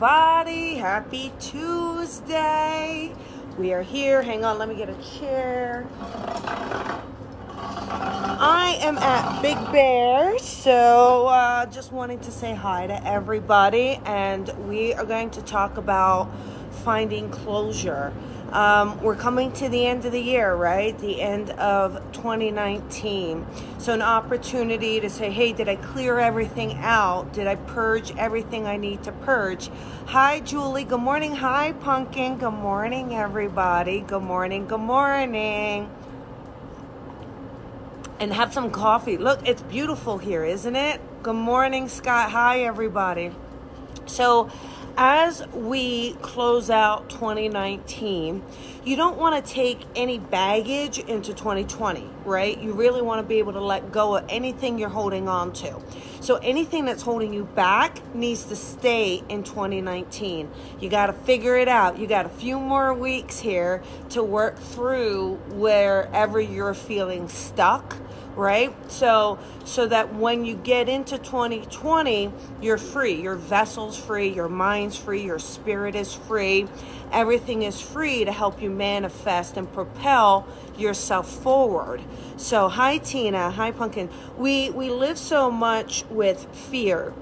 everybody. Happy Tuesday. We are here. Hang on, let me get a chair. I am at Big Bear, so uh, just wanting to say hi to everybody, and we are going to talk about finding closure. Um, we're coming to the end of the year, right? The end of 2019. So, an opportunity to say, hey, did I clear everything out? Did I purge everything I need to purge? Hi, Julie. Good morning. Hi, Pumpkin. Good morning, everybody. Good morning. Good morning. And have some coffee. Look, it's beautiful here, isn't it? Good morning, Scott. Hi, everybody. So, as we close out 2019, you don't want to take any baggage into 2020, right? You really want to be able to let go of anything you're holding on to. So anything that's holding you back needs to stay in 2019. You got to figure it out. You got a few more weeks here to work through wherever you're feeling stuck right? So so that when you get into 2020, you're free. Your vessel's free, your mind's free, your spirit is free. Everything is free to help you manifest and propel yourself forward. So, hi Tina, hi Pumpkin. We we live so much with fear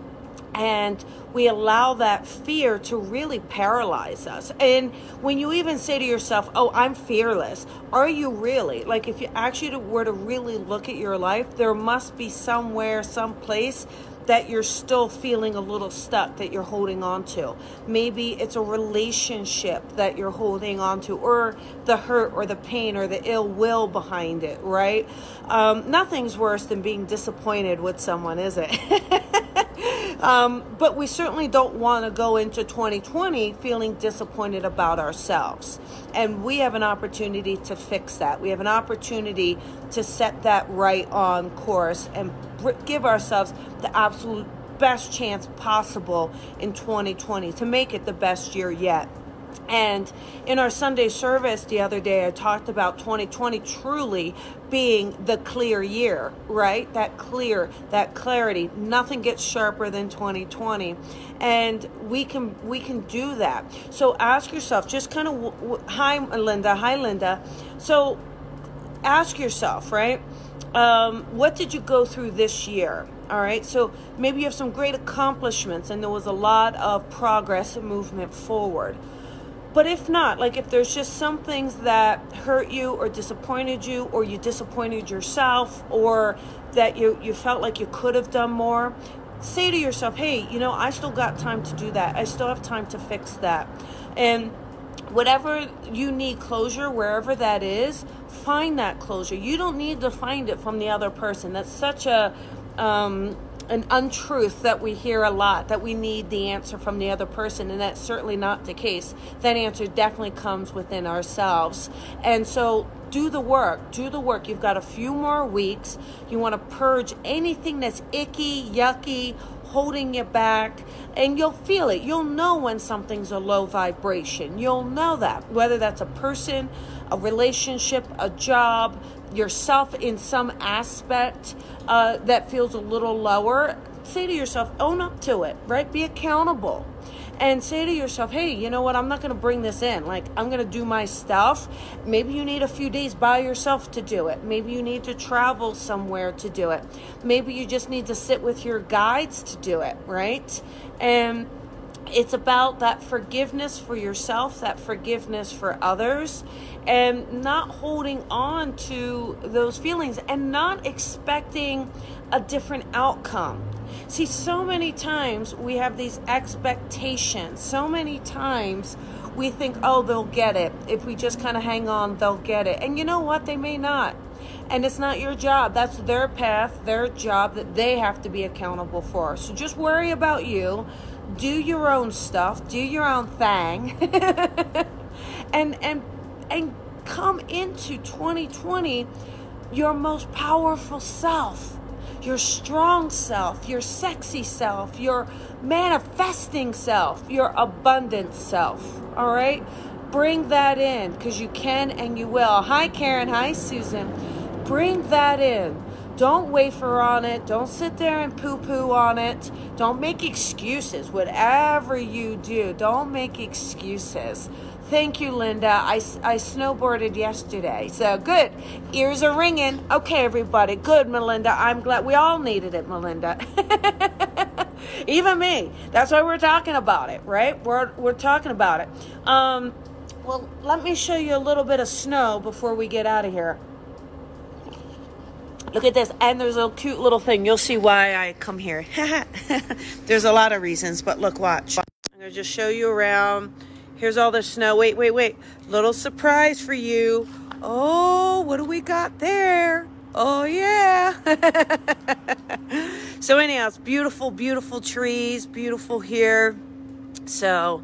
and we allow that fear to really paralyze us. And when you even say to yourself, Oh, I'm fearless, are you really? Like, if you actually were to really look at your life, there must be somewhere, some place that you're still feeling a little stuck that you're holding on to. Maybe it's a relationship that you're holding on to, or the hurt, or the pain, or the ill will behind it, right? Um, nothing's worse than being disappointed with someone, is it? Um, but we certainly don't want to go into 2020 feeling disappointed about ourselves. And we have an opportunity to fix that. We have an opportunity to set that right on course and give ourselves the absolute best chance possible in 2020 to make it the best year yet. And in our Sunday service the other day, I talked about 2020 truly being the clear year, right? That clear, that clarity. Nothing gets sharper than 2020, and we can we can do that. So ask yourself, just kind of, hi Linda, hi Linda. So ask yourself, right? Um, what did you go through this year? All right, so maybe you have some great accomplishments, and there was a lot of progress and movement forward but if not, like if there's just some things that hurt you or disappointed you or you disappointed yourself or that you, you felt like you could have done more, say to yourself, hey, you know, I still got time to do that. I still have time to fix that. And whatever you need closure, wherever that is, find that closure. You don't need to find it from the other person. That's such a um, an untruth that we hear a lot that we need the answer from the other person and that's certainly not the case. That answer definitely comes within ourselves. And so do the work do the work. You've got a few more weeks. You want to purge anything that's icky yucky holding you back and you'll feel it. You'll know when something's a low vibration. You'll know that whether that's a person a relationship a job yourself in some aspect uh, that feels a little lower, say to yourself, own up to it, right? Be accountable. And say to yourself, hey, you know what? I'm not going to bring this in. Like, I'm going to do my stuff. Maybe you need a few days by yourself to do it. Maybe you need to travel somewhere to do it. Maybe you just need to sit with your guides to do it, right? And it's about that forgiveness for yourself, that forgiveness for others, and not holding on to those feelings and not expecting a different outcome. See, so many times we have these expectations. So many times we think, oh, they'll get it. If we just kind of hang on, they'll get it. And you know what? They may not. And it's not your job. That's their path, their job that they have to be accountable for. So just worry about you do your own stuff, do your own thing, and and and come into 2020 your most powerful self, your strong self, your sexy self, your manifesting self, your abundant self. All right? Bring that in because you can and you will. Hi, Karen. Hi, Susan. Bring that in Don't wafer on it. Don't sit there and poo poo on it. Don't make excuses. Whatever you do, don't make excuses. Thank you, Linda. I, I snowboarded yesterday. So good. Ears are ringing. Okay, everybody. Good, Melinda. I'm glad we all needed it, Melinda. Even me. That's why we're talking about it, right? We're, we're talking about it. Um, well, let me show you a little bit of snow before we get out of here. Look at this. And there's a cute little thing. You'll see why I come here. there's a lot of reasons, but look, watch. I'm going to just show you around. Here's all the snow. Wait, wait, wait. Little surprise for you. Oh, what do we got there? Oh, yeah. so, anyhow, it's beautiful, beautiful trees, beautiful here. So,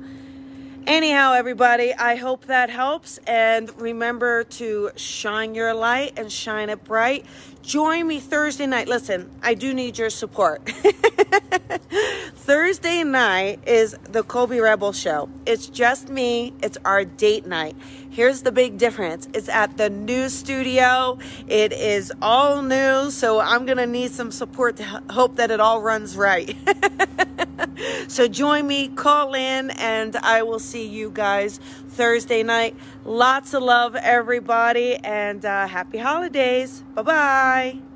anyhow, everybody, I hope that helps. And remember to shine your light and shine it bright. Join me Thursday night. Listen, I do need your support. Thursday night is the Colby Rebel show. It's just me, it's our date night. Here's the big difference it's at the new studio, it is all new, so I'm going to need some support to hope that it all runs right. so join me, call in, and I will see you guys Thursday night. Lots of love, everybody, and uh, happy holidays. Bye bye.